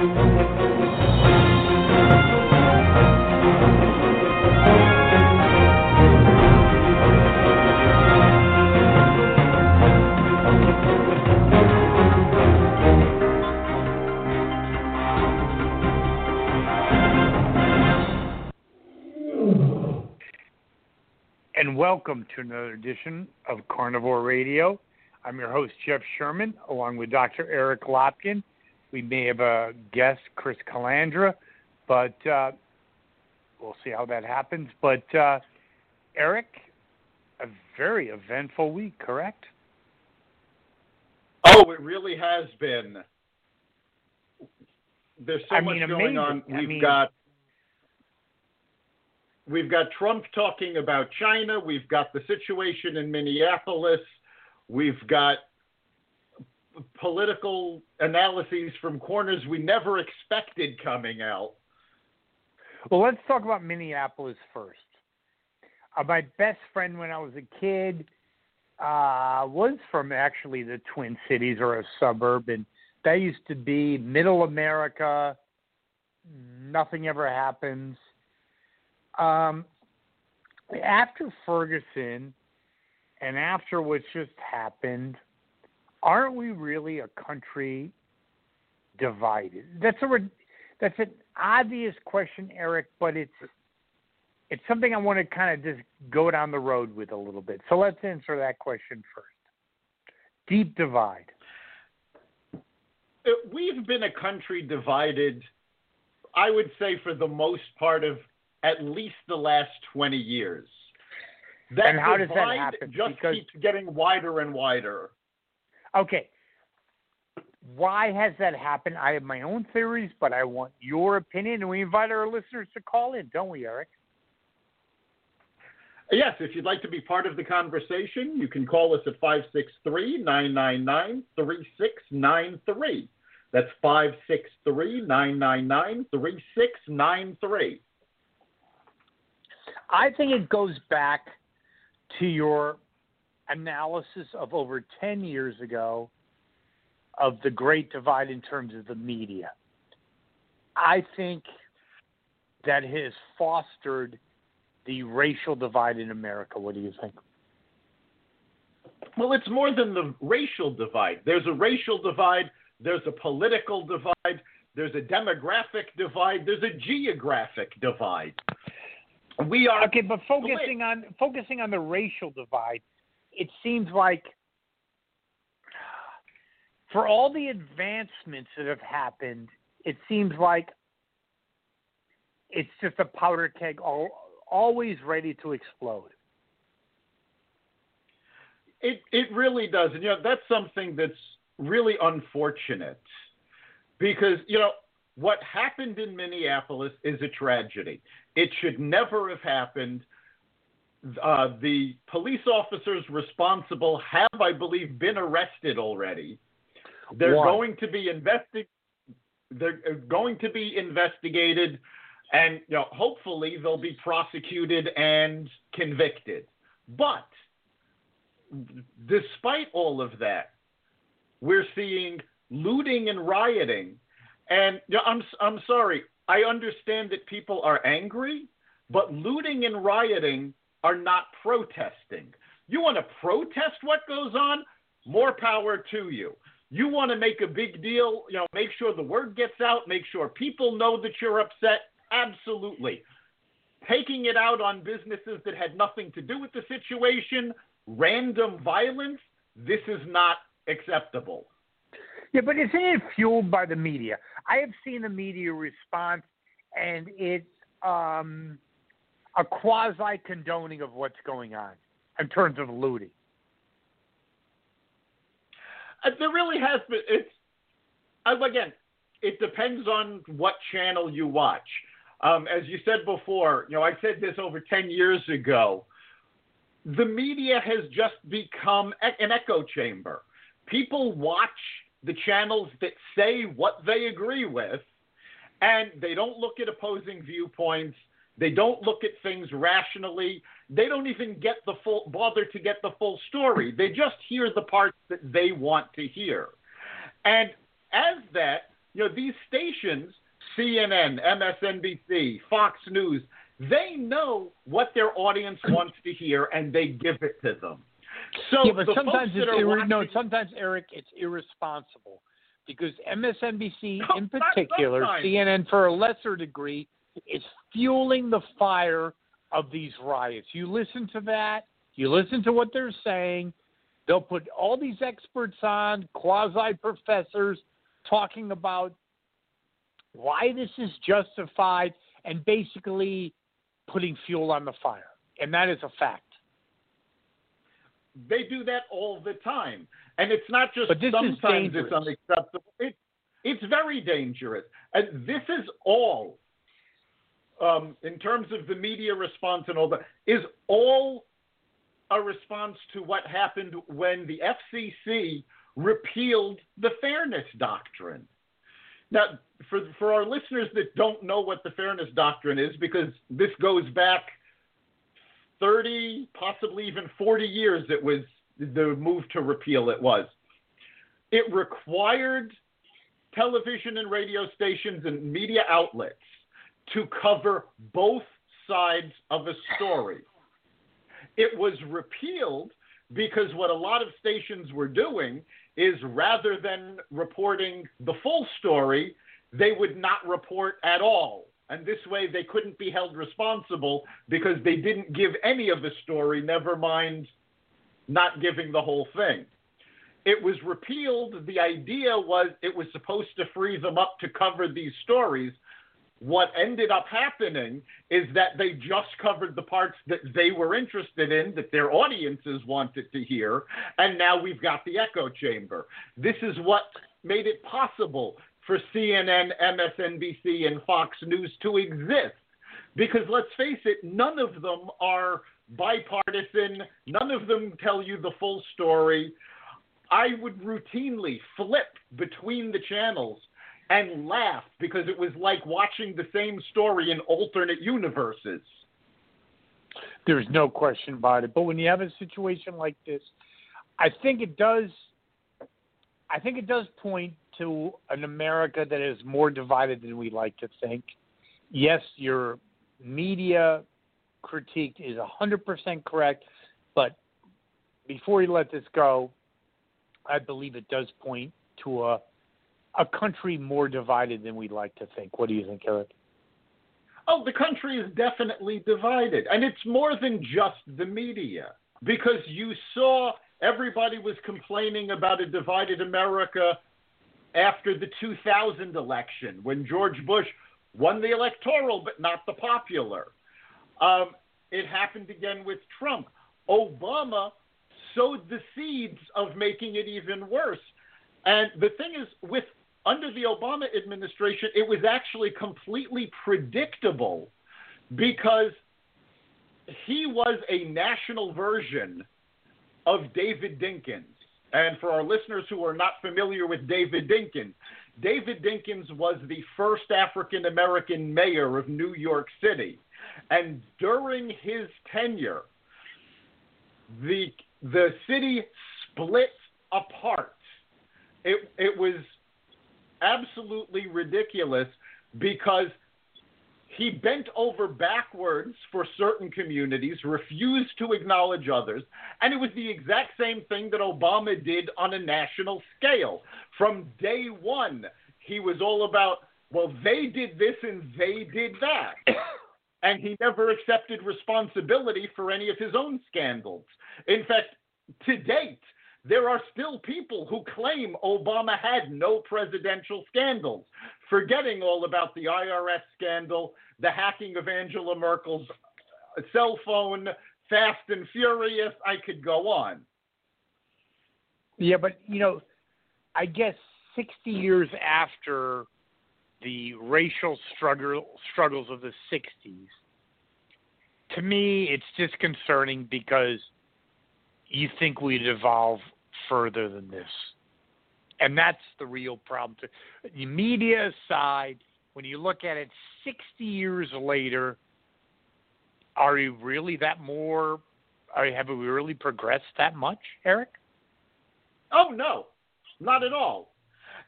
And welcome to another edition of Carnivore Radio. I'm your host, Jeff Sherman, along with Dr. Eric Lopkin. We may have a guest, Chris Calandra, but uh, we'll see how that happens. But uh, Eric, a very eventful week, correct? Oh, it really has been. There's so I much mean, going on. We've mean- got we've got Trump talking about China. We've got the situation in Minneapolis. We've got political analyses from corners we never expected coming out. Well, let's talk about Minneapolis first. Uh, my best friend when I was a kid uh, was from actually the Twin Cities or a suburb, and that used to be middle America. Nothing ever happens. Um, after Ferguson and after what's just happened, aren't we really a country divided? That's a that's an obvious question, Eric, but it's it's something I want to kind of just go down the road with a little bit. So let's answer that question first. Deep divide. Uh, We've been a country divided, I would say, for the most part of at least the last 20 years. That And how does that divide happen? just Because- keeps getting wider and wider. Okay. Why has that happened? I have my own theories, but I want your opinion, and we invite our listeners to call in, don't we, Eric? Yes, if you'd like to be part of the conversation, you can call us at 563 999 3693. That's 563 999 3693. I think it goes back to your analysis of over 10 years ago of the great divide in terms of the media. I think that has fostered the racial divide in America. What do you think? Well, it's more than the racial divide. There's a racial divide, there's a political divide, there's a demographic divide, there's a geographic divide. We are Okay, but focusing on focusing on the racial divide, it seems like for all the advancements that have happened, it seems like it's just a powder keg, all, always ready to explode. It it really does, and you know that's something that's really unfortunate because you know what happened in Minneapolis is a tragedy. It should never have happened. Uh, the police officers responsible have, I believe, been arrested already. They're going to be investi- They're uh, going to be investigated, and you know, hopefully they'll be prosecuted and convicted. But despite all of that, we're seeing looting and rioting. And you know, I'm I'm sorry. I understand that people are angry, but looting and rioting are not protesting. You want to protest what goes on? More power to you. You want to make a big deal, you know, make sure the word gets out, make sure people know that you're upset? Absolutely. Taking it out on businesses that had nothing to do with the situation, random violence, this is not acceptable. Yeah, but isn't it fueled by the media? I have seen the media response, and it's um, a quasi condoning of what's going on in terms of looting. Uh, there really has been. It's again, it depends on what channel you watch. Um, as you said before, you know, I said this over ten years ago. The media has just become an echo chamber. People watch the channels that say what they agree with, and they don't look at opposing viewpoints. They don't look at things rationally. They don't even get the full bother to get the full story. They just hear the parts that they want to hear. And as that, you know, these stations, CNN, MSNBC, Fox News, they know what their audience wants to hear and they give it to them. So yeah, but sometimes it's are irre- no. Sometimes Eric, it's irresponsible because MSNBC No, in particular. CNN for a lesser degree, is fueling the fire of these riots. You listen to that. You listen to what they're saying. They'll put all these experts on, quasi professors, talking about why this is justified and basically putting fuel on the fire. And that is a fact. they do that all the time. And it's not just But this is sometimes it's unacceptable. It, it's very dangerous. And this is all, um, in terms of the media response and all that, is all a response to what happened when the FCC repealed the Fairness Doctrine. Now, for, for our listeners that don't know what the Fairness Doctrine is, because this goes back 30, possibly even 40 years, it was the move to repeal it was. It required television and radio stations and media outlets to cover both sides of a story. It was repealed because what a lot of stations were doing is rather than reporting the full story, they would not report at all. And this way they couldn't be held responsible because they didn't give any of the story, never mind not giving the whole thing. It was repealed. The idea was it was supposed to free them up to cover these stories. What ended up happening is that they just covered the parts that they were interested in, that their audiences wanted to hear, and now we've got the echo chamber. This is what made it possible for CNN, MSNBC, and Fox News to exist. Because let's face it, none of them are bipartisan, none of them tell you the full story. I would routinely flip between the channels and laughed because it was like watching the same story in alternate universes. There's no question about it. But when you have a situation like this, I think it does. I think it does point to an America that is more divided than we like to think. Yes, your media critique is 100% correct, but before we let this go, I believe it does point to a a country more divided than we'd like to think. What do you think, Eric? Oh, the country is definitely divided. And it's more than just the media. Because you saw everybody was complaining about a divided America after the 2000 election when George Bush won the electoral but not the popular. Um, it happened again with Trump. Obama sowed the seeds of making it even worse. And the thing is, with under the Obama administration, it was actually completely predictable because he was a national version of David Dinkins. And for our listeners who are not familiar with David Dinkins, David Dinkins was the first African American mayor of New York City. And during his tenure, the the city split apart. It it was absolutely ridiculous because he bent over backwards for certain communities, refused to acknowledge others, and it was the exact same thing that Obama did on a national scale. From day one, he was all about, well, they did this and they did that. and he never accepted responsibility for any of his own scandals. In fact, to date, there are still people who claim Obama had no presidential scandals, forgetting all about the IRS scandal, the hacking of Angela Merkel's cell phone, Fast and Furious. I could go on. Yeah, but you know, I guess 60 years after the racial struggle struggles of the 60s, to me, it's disconcerting because you think we'd evolve further than this. And that's the real problem. The media aside, when you look at it 60 years later, are you really that more? Are, have we really progressed that much, Eric? Oh no, not at all.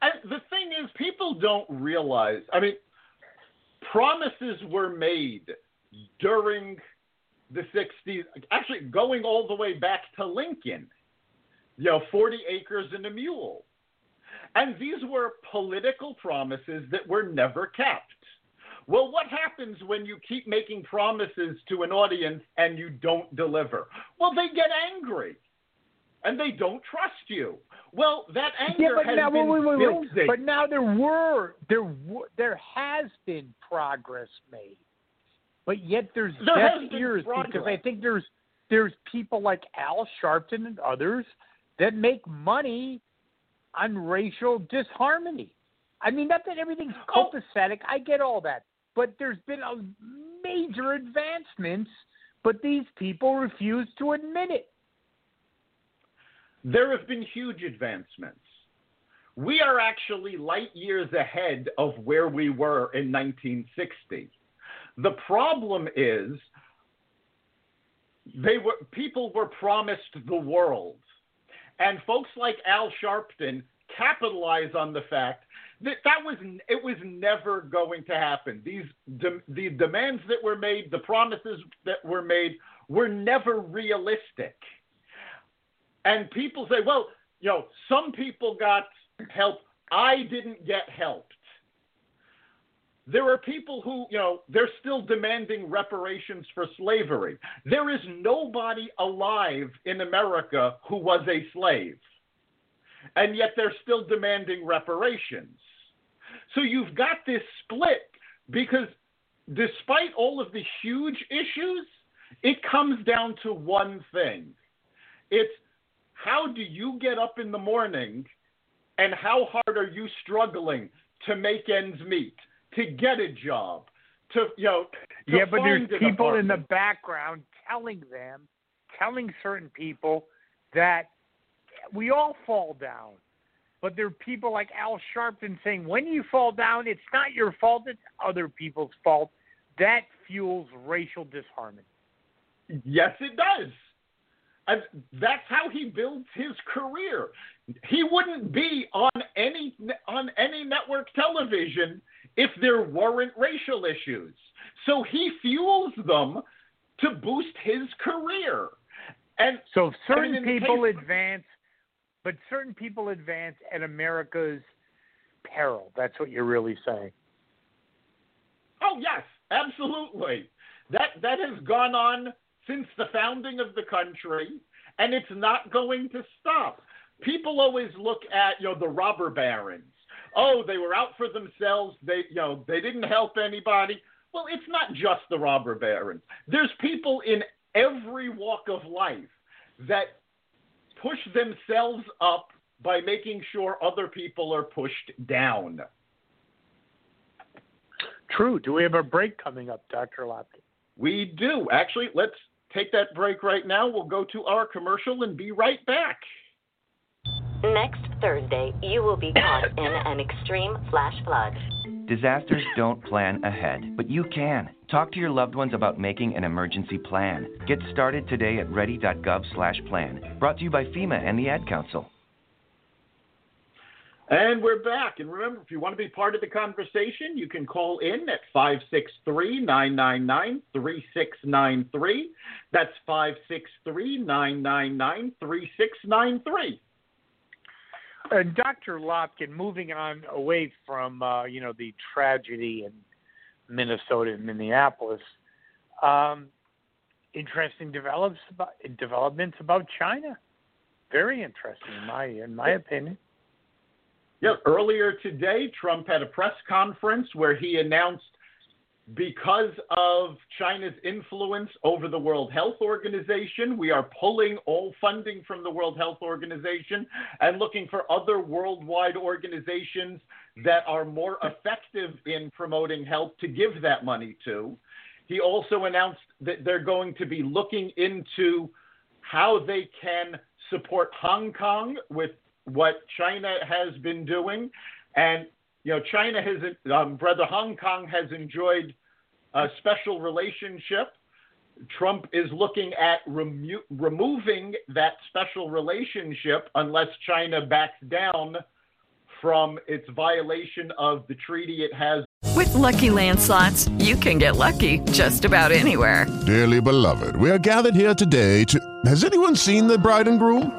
And the thing is, people don't realize. I mean, promises were made during the 60s, actually going all the way back to Lincoln. You know, 40 acres and a mule. And these were political promises that were never kept. Well, what happens when you keep making promises to an audience and you don't deliver? Well, they get angry and they don't trust you. Well, that anger yeah, but has now, been wait, wait, wait, building. But now there were there w- there has been progress made, but yet there's There deaf has been ears because. I think there's there's people like Al Sharpton and others that make money on racial disharmony. I mean, not that everything's Oh. copacetic. I get all that, but there's been a major advancements, but these people refuse to admit it. there have been huge advancements. We are actually light years ahead of where we were in 1960. The problem is they were people were promised the world. And folks like Al Sharpton capitalize on the fact that that was it was never going to happen. These de, the demands that were made, the promises that were made were never realistic. And people say, well, you know, some people got help. I didn't get helped. There are people who, you know, they're still demanding reparations for slavery. There is nobody alive in America who was a slave. And yet they're still demanding reparations. So you've got this split because despite all of the huge issues, it comes down to one thing. It's how do you get up in the morning and how hard are you struggling to make ends meet, to get a job, to you know to yeah, but there's people in the background telling them, telling certain people that we all fall down. But there are people like Al Sharpton saying, when you fall down, it's not your fault, it's other people's fault. That fuels racial disharmony. Yes, it does. And that's how he builds his career. He wouldn't be on any on any network television if there weren't racial issues. So he fuels them to boost his career. And So certain people case- advance, but certain people advance at America's peril. That's what you're really saying. Oh yes, absolutely. That that has gone on since the founding of the country, and it's not going to stop. People always look at you know the robber barons. Oh, they were out for themselves. They you know they didn't help anybody. Well, it's not just the robber barons. There's people in every walk of life that push themselves up by making sure other people are pushed down. True. Do we have a break coming up, Dr. Lopkin? We do. Actually, let's take that break right now. We'll go to our commercial and be right back. Next Thursday, you will be caught in an extreme flash flood. Disasters don't plan ahead, but you can. Talk to your loved ones about making an emergency plan. Get started today at ready.gov/plan. Brought to you by FEMA and the Ad Council. And we're back. And remember, if you want to be part of the conversation, you can call in at 563 999 3693. That's 563 999 3693. And Dr. Lopkin, moving on away from uh, you know the tragedy in Minnesota and Minneapolis, um, interesting develops about, developments about China. Very interesting, in my in my opinion. Yeah, earlier today, Trump had a press conference where he announced because of China's influence over the World Health Organization, we are pulling all funding from the World Health Organization and looking for other worldwide organizations that are more effective in promoting health to give that money to. He also announced that they're going to be looking into how they can support Hong Kong with what China has been doing. And you know, China has, um, brother, Hong Kong has enjoyed a special relationship. Trump is looking at remo- removing that special relationship unless China backs down from its violation of the treaty it has. With Lucky Land slots, you can get lucky just about anywhere. Dearly beloved, we are gathered here today to. Has anyone seen the bride and groom?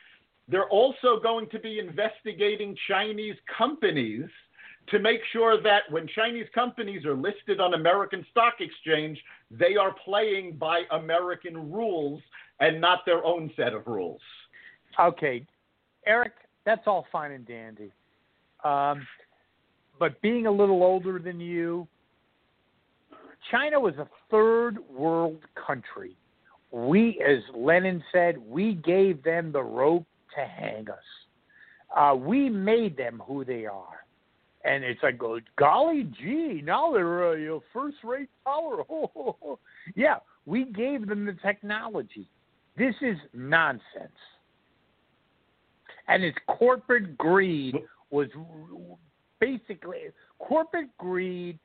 they're also going to be investigating Chinese companies to make sure that when Chinese companies are listed on American Stock Exchange, they are playing by American rules and not their own set of rules. Okay, Eric, that's all fine and dandy. Um, but being a little older than you, China was a third world country. We, as Lenin said, we gave them the rope to hang us. Uh, we made them who they are. And it's like, oh, golly gee, now they're a you first rate power. yeah, we gave them the technology. This is nonsense. And it's corporate greed was basically corporate greed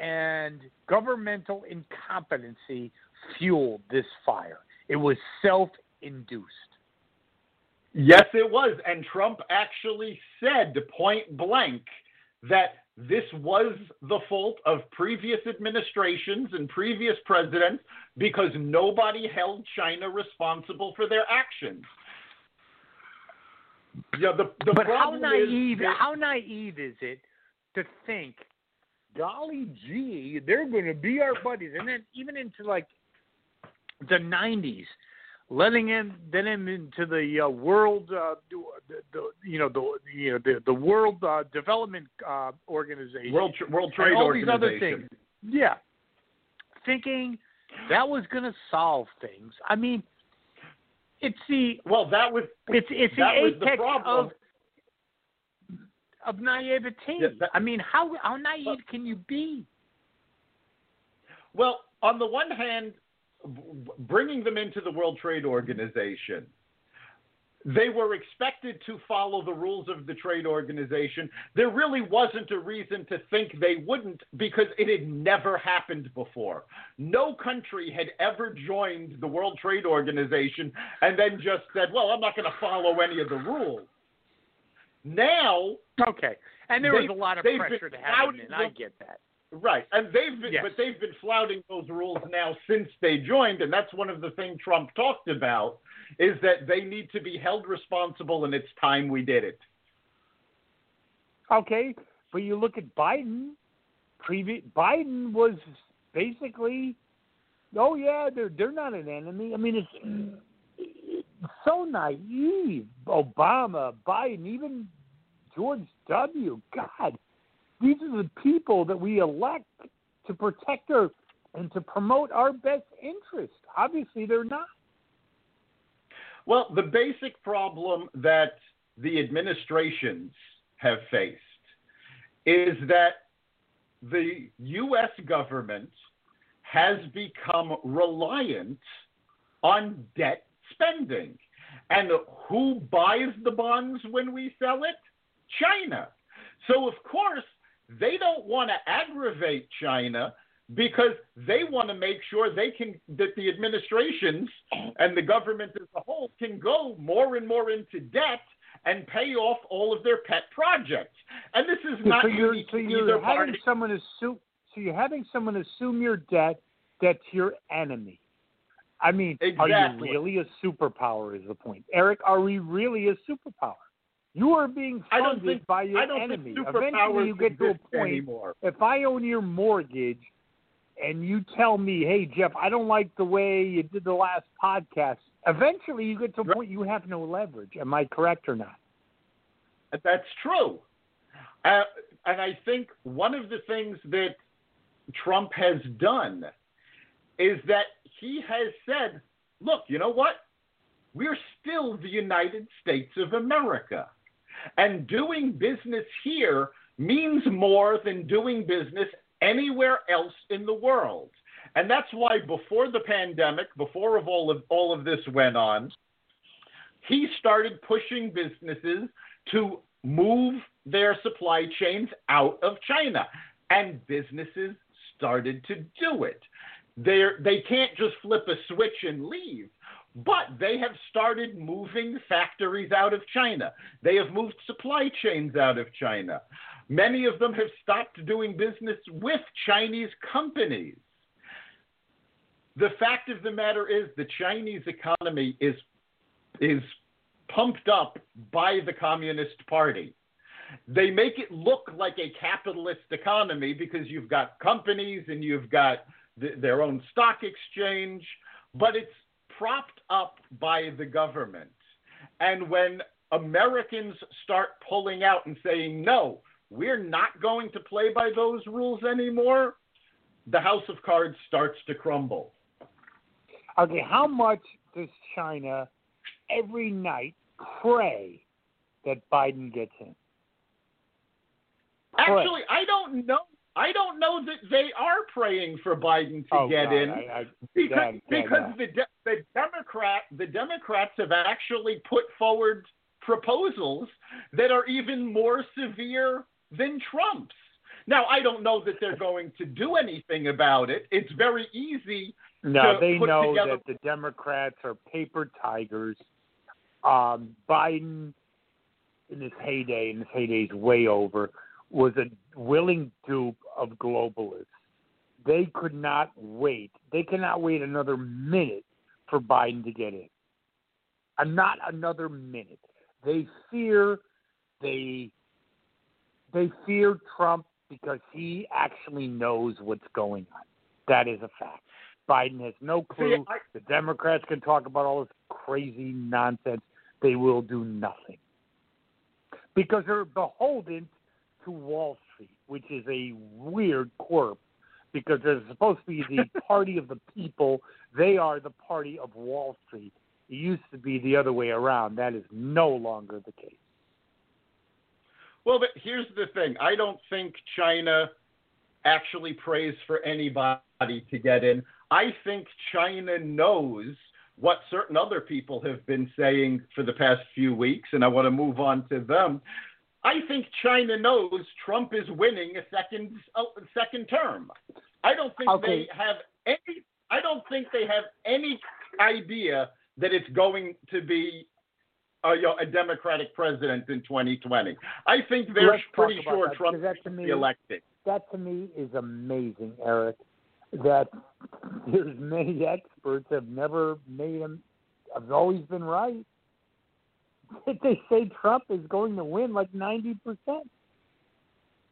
and governmental incompetency fueled this fire. It was self induced. Yes, it was. And Trump actually said point blank that this was the fault of previous administrations and previous presidents because nobody held China responsible for their actions. Yeah, the, the but how naive? That, how naive is it to think, golly gee, they're going to be our buddies, and then even into like the '90s, letting him then into the uh, world, uh, the, the, you know the you know the the World uh, Development uh, Organization, World World Trade and all Organization. these other things. Yeah, thinking that was going to solve things. I mean, it's the well that was it's it's the was the of of naivete. Yeah, that- I mean, how how naive can you be? Well, on the one hand, bringing them into the World Trade Organization, they were expected to follow the rules of the trade organization. There really wasn't a reason to think they wouldn't because it had never happened before. No country had ever joined the World Trade Organization and then just said, well, I'm not going to follow any of the rules. Now, Okay, and there was a lot of pressure to have flouting in. I get that. Right, and they've been, Yes. but they've been flouting those rules now since they joined, and that's one of the things Trump talked about is that they need to be held responsible, and it's time we did it. Okay, but you look at Biden. Previous Biden was basically, oh yeah, they're they're not an enemy. I mean, it's, it's so naive. Obama, Biden, even George W. God, these are the people that we elect to protect our and to promote our best interest. Obviously, they're not. Well, the basic problem that the administrations have faced is that the U.S. government has become reliant on debt spending. And who buys the bonds when we sell it? China. So, of course, they don't want to aggravate China because they want to make sure they can that the administrations and the government as a whole can go more and more into debt and pay off all of their pet projects. And this is not so you're, so to you're having party. someone assume so you're having someone assume your debt that's your enemy. I mean, are you really a superpower? Is the point, Eric? Are we really a superpower? You are being I don't funded think- by your I don't enemy. Eventually, you get to a point. anymore. If I own your mortgage, and you tell me, "Hey, Jeff, I don't like the way you did the last podcast," eventually you get to a point you have no leverage. Am I correct or not? That's true. Uh, and I think one of the things that Trump has done is that he has said, look, you know what? We're still the United States of America. And doing business here means more than doing business anywhere else in the world. And that's why before the pandemic, before of all of all of this went on, he started pushing businesses to move their supply chains out of China. And businesses started to do it. They're, they can't just flip a switch and leave, but they have started moving factories out of China. They have moved supply chains out of China. Many of them have stopped doing business with Chinese companies. The fact of the matter is, the Chinese economy is is pumped up by the Communist Party. They make it look like a capitalist economy because you've got companies and you've got th- their own stock exchange, but it's propped up by the government. And when Americans start pulling out and saying, no, we're not going to play by those rules anymore, the house of cards starts to crumble. Okay, how much does China every night pray that Biden gets in? Pray. Actually, I don't know. I don't know that they are praying for Biden to Oh, get God, in I- I- because because the de- the Democrat the Democrats have actually put forward proposals that are even more severe than Trump's. Now, I don't know that they're going to do anything about it. It's very easy No, to they know together that the Democrats are paper tigers. Um, Biden, in his heyday, and his heyday's way over, was a willing dupe of globalists. They could not wait. They cannot wait another minute for Biden to get in. And not another minute. They fear they they fear Trump because he actually knows what's going on. That is a fact. Biden has no clue. See, I- the Democrats can talk about all this crazy nonsense. They will do nothing because they're beholden to Wall Street, which is a weird quirk because they're supposed to be the party of the people. They are the party of Wall Street. It used to be the other way around. That is no longer the case. Well, but here's the thing. I don't think China actually prays for anybody to get in. I think China knows what certain other people have been saying for the past few weeks, and I want to move on to them. I think China knows Trump is winning a second a second term. I don't think Okay. they have any. I don't think they have any idea that it's going to be a, you know, a Democratic president in 2020. I think they're Let's pretty sure that, Trump that to will me- be elected. That to me is amazing, Eric. That there's many experts have never made him. Have always been right. They say Trump is going to win like ninety percent.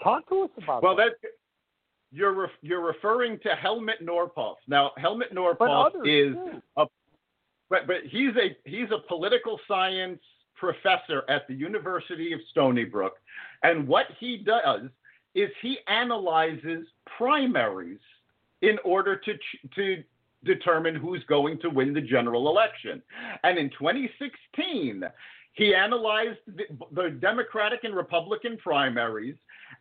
Talk to us about that. Well, that. that you're ref, you're referring to Helmut Norpoth. Now, Helmut but Norpoth is too. a but but he's a he's a political science professor at the University of Stony Brook, and what he does is he analyzes primaries in order to to determine who's going to win the general election. And in 2016, he analyzed the, the Democratic and Republican primaries,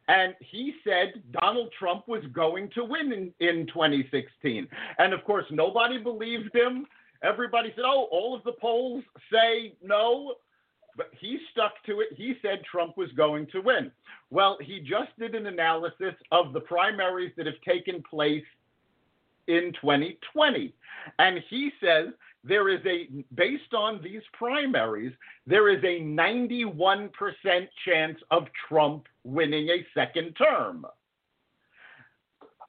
and he said Donald Trump was going to win in, in 2016. And of course, nobody believed him. Everybody said, oh, all of the polls say no. But he stuck to it. He said Trump was going to win. Well, he just did an analysis of the primaries that have taken place in 2020. And he says there is a, based on these primaries, there is a 91% chance of Trump winning a second term.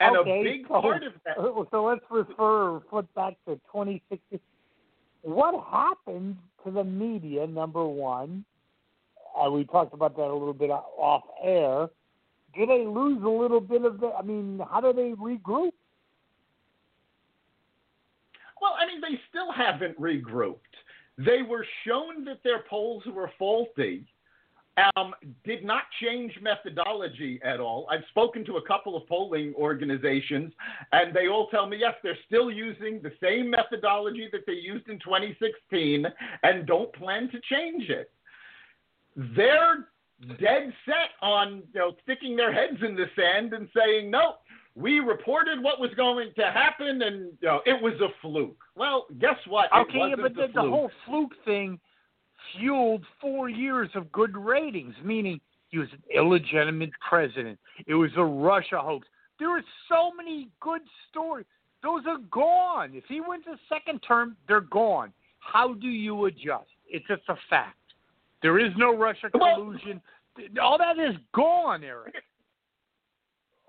And okay, a big so, part of that. So let's refer flip back to 2016. What happened to the media? Number one, uh, we talked about that a little bit off air. Do they lose a little bit of the? I mean, how do they regroup? Well, I mean, they still haven't regrouped. They were shown that their polls were faulty. Um, did not change methodology at all. I've spoken to a couple of polling organizations, and they all tell me yes, they're still using the same methodology that they used in 2016 and don't plan to change it. They're dead set on you know sticking their heads in the sand and saying no. We reported what was going to happen, and you know, it was a fluke. Well, guess what? Okay, wasn't but the, the whole fluke thing fueled four years of good ratings, meaning he was an illegitimate president. It was a Russia hoax. There are so many good stories. Those are gone. If he wins a second term, they're gone. How do you adjust? It's just a fact. There is no Russia collusion. All that is gone, Eric.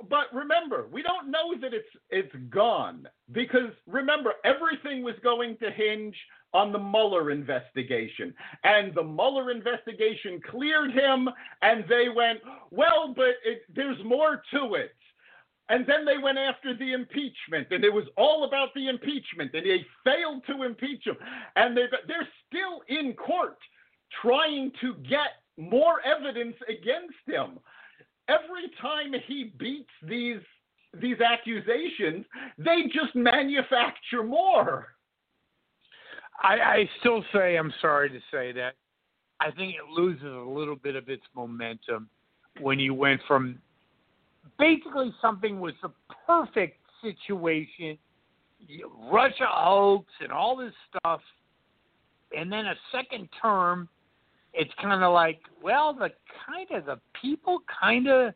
But remember, we don't know that it's it's gone because remember everything was going to hinge on the Mueller investigation, and the Mueller investigation cleared him, and they went, well, but it, there's more to it. And then they went after the impeachment, and it was all about the impeachment, and they failed to impeach him, and they're they're still in court trying to get more evidence against him every time he beats these these accusations, they just manufacture more. I, I still say, I'm sorry to say that, I think it loses a little bit of its momentum when you went from basically something was the perfect situation, Russia hoax and all this stuff, and then a second term, it's kind of like, well, the kind of the people kind of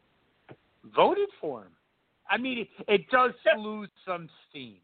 voted for him. I mean, it, it does lose some steam.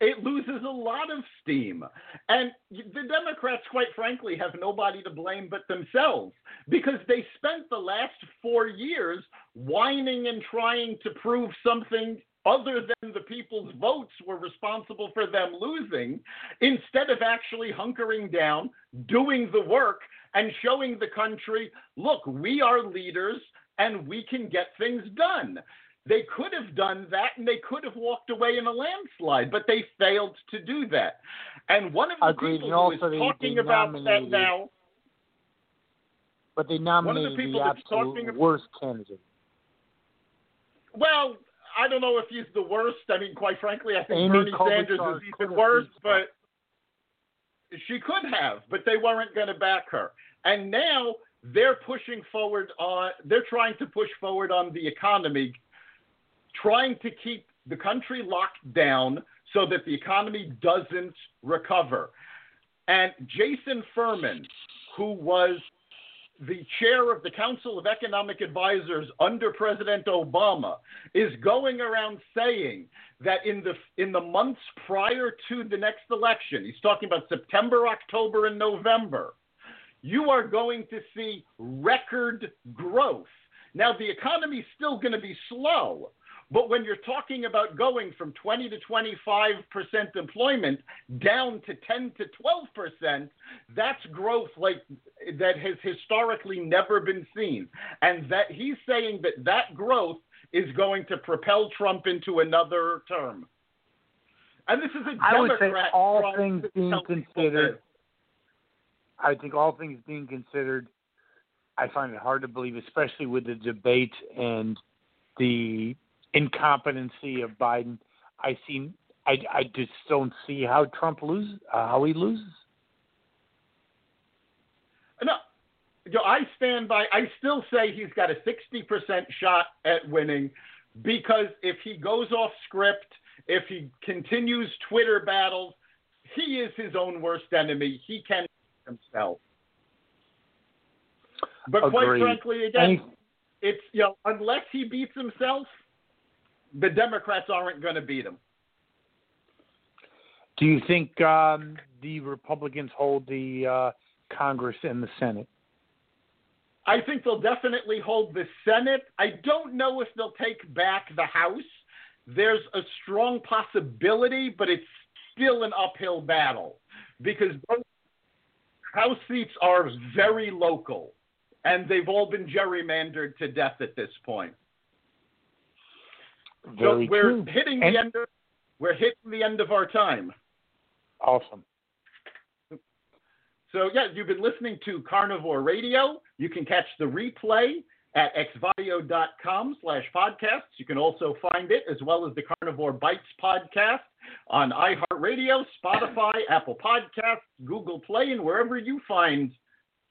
It loses a lot of steam. And the Democrats, quite frankly, have nobody to blame but themselves because they spent the last four years whining and trying to prove something other than the people's votes were responsible for them losing, instead of actually hunkering down, doing the work, and showing the country look, we are leaders and we can get things done. They could have done that and they could have walked away in a landslide, but they failed to do that. And one of the Agreed. people who is talking about that now, But they One of nominated the the, people that's absolute talking ab- worst candidate. well, I don't know if he's the worst. I mean, quite frankly, I think Amy Bernie Klobuchar Sanders is even worse, but she could have, but they weren't going to back her. And now they're pushing forward on, they're trying to push forward on the economy, trying to keep the country locked down so that the economy doesn't recover. And Jason Furman, who was the chair of the Council of Economic Advisors under President Obama, is going around saying that in the in the months prior to the next election, he's talking about September, October, and November, you are going to see record growth. Now the economy's still going to be slow, but when you're talking about going from 20 to 25 percent employment down to 10 to 12 percent, that's growth like that has historically never been seen. And that he's saying that that growth is going to propel Trump into another term. And this is a I would say all things being considered. I think all things being considered, I find it hard to believe, especially with the debate and the incompetency of Biden. I see, I, I just don't see how Trump loses, uh, how he loses. No, I stand by. I still say he's got a 60% shot at winning because if he goes off script, if he continues Twitter battles, he is his own worst enemy. He can himself. But quite frankly, again, it's you know, unless he beats himself, the Democrats aren't going to beat him. Do you think um, the Republicans hold the uh, Congress and the Senate? I think they'll definitely hold the Senate. I don't know if they'll take back the House. There's a strong possibility, but it's still an uphill battle because both House seats are very local and they've all been gerrymandered to death at this point. Very so we're true. hitting And- the end of we're hitting the end of our time. Awesome. So yeah, you've been listening to Carnivore Radio. You can catch the replay at xvadio.com slash podcasts. You can also find it as well as the Carnivore Bites podcast on iHeartRadio, Spotify, Apple Podcasts, Google Play, and wherever you find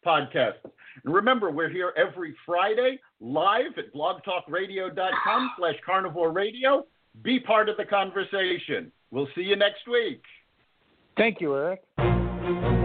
podcasts. And remember, we're here every Friday live at blogtalkradio.com slash carnivore radio. Be part of the conversation. We'll see you next week. Thank you, Eric.